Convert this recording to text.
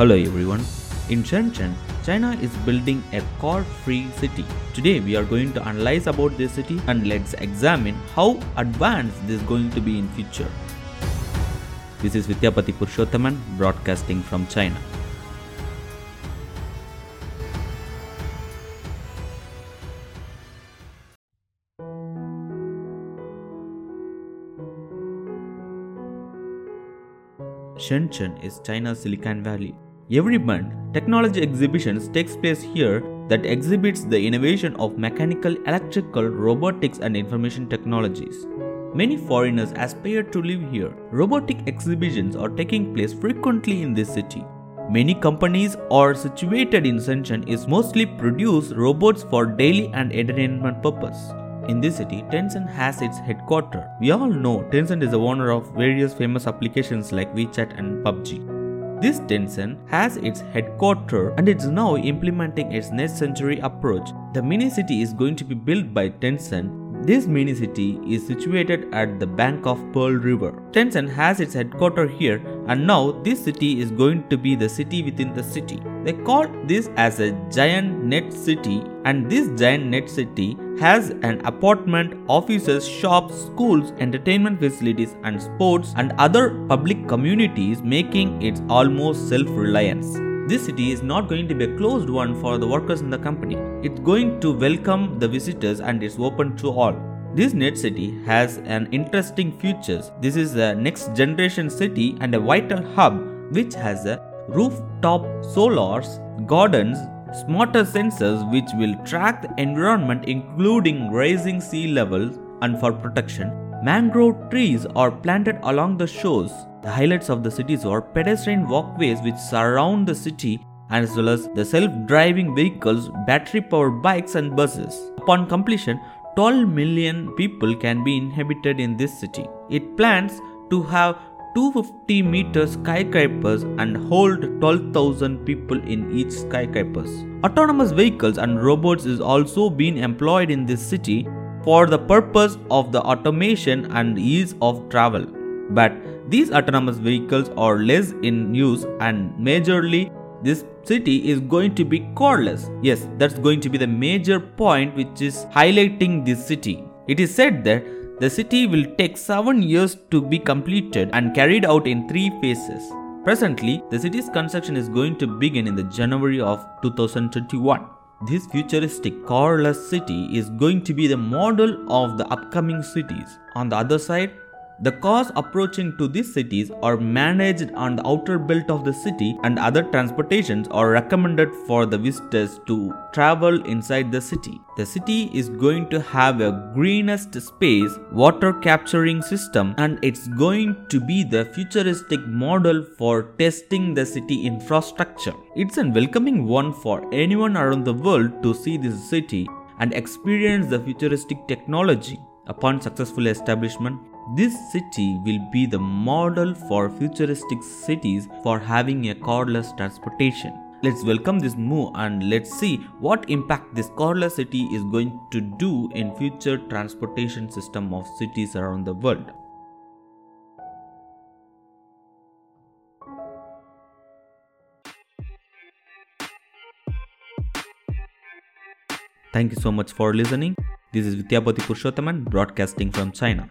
Hello everyone. In Shenzhen, China is building a car-free city. Today we are going to analyze about this city and let's examine how advanced this is going to be in future. This is Vithiyapathy Purushothaman broadcasting from China. Shenzhen is China's Silicon Valley. Every month, technology exhibitions takes place here that exhibits the innovation of mechanical, electrical, robotics and information technologies. Many foreigners aspire to live here. Robotic exhibitions are taking place frequently in this city. Many companies are situated in Shenzhen is mostly produce robots for daily and entertainment purpose. In this city, Tencent has its headquarters. We all know Tencent is the owner of various famous applications like WeChat and PUBG. This Tencent has its headquarters and it's now implementing its next century approach. The mini city is going to be built by Tencent this mini city is situated at the bank of Pearl River. Tencent has its headquarters here and now this city is going to be the city within the city. They call this as a giant net city and this giant net city has an apartment, offices, shops, schools, entertainment facilities and sports and other public communities making it almost self-reliance. This city is not going to be a closed one for the workers in the company. It's going to welcome the visitors and it's open to all. This net city has an interesting future. This is a next generation city and a vital hub which has a rooftop solars, gardens, smarter sensors which will track the environment including rising sea levels and for protection. Mangrove trees are planted along the shores the highlights of the cities are pedestrian walkways which surround the city as well as the self-driving vehicles, battery-powered bikes and buses. Upon completion, 12 million people can be inhabited in this city. It plans to have 250 meter skyscrapers and hold 12,000 people in each skyscrapers. Autonomous vehicles and robots is also being employed in this city for the purpose of the automation and ease of travel. But these autonomous vehicles are less in use and majorly this city is going to be carless. Yes, that's going to be the major point which is highlighting this city. It is said that the city will take 7 years to be completed and carried out in 3 phases. Presently, the city's construction is going to begin in the January of 2021. This futuristic carless city is going to be the model of the upcoming cities. On the other side, the cars approaching to these cities are managed on the outer belt of the city and other transportations are recommended for the visitors to travel inside the city. The city is going to have a greenest space water capturing system and it's going to be the futuristic model for testing the city infrastructure. It's a welcoming one for anyone around the world to see this city and experience the futuristic technology. Upon successful establishment, this city will be the model for futuristic cities for having a carless transportation. Let's welcome this move and let's see what impact this carless city is going to do in future transportation system of cities around the world. Thank you so much for listening. This is Vithiyapathy Purushothaman broadcasting from China.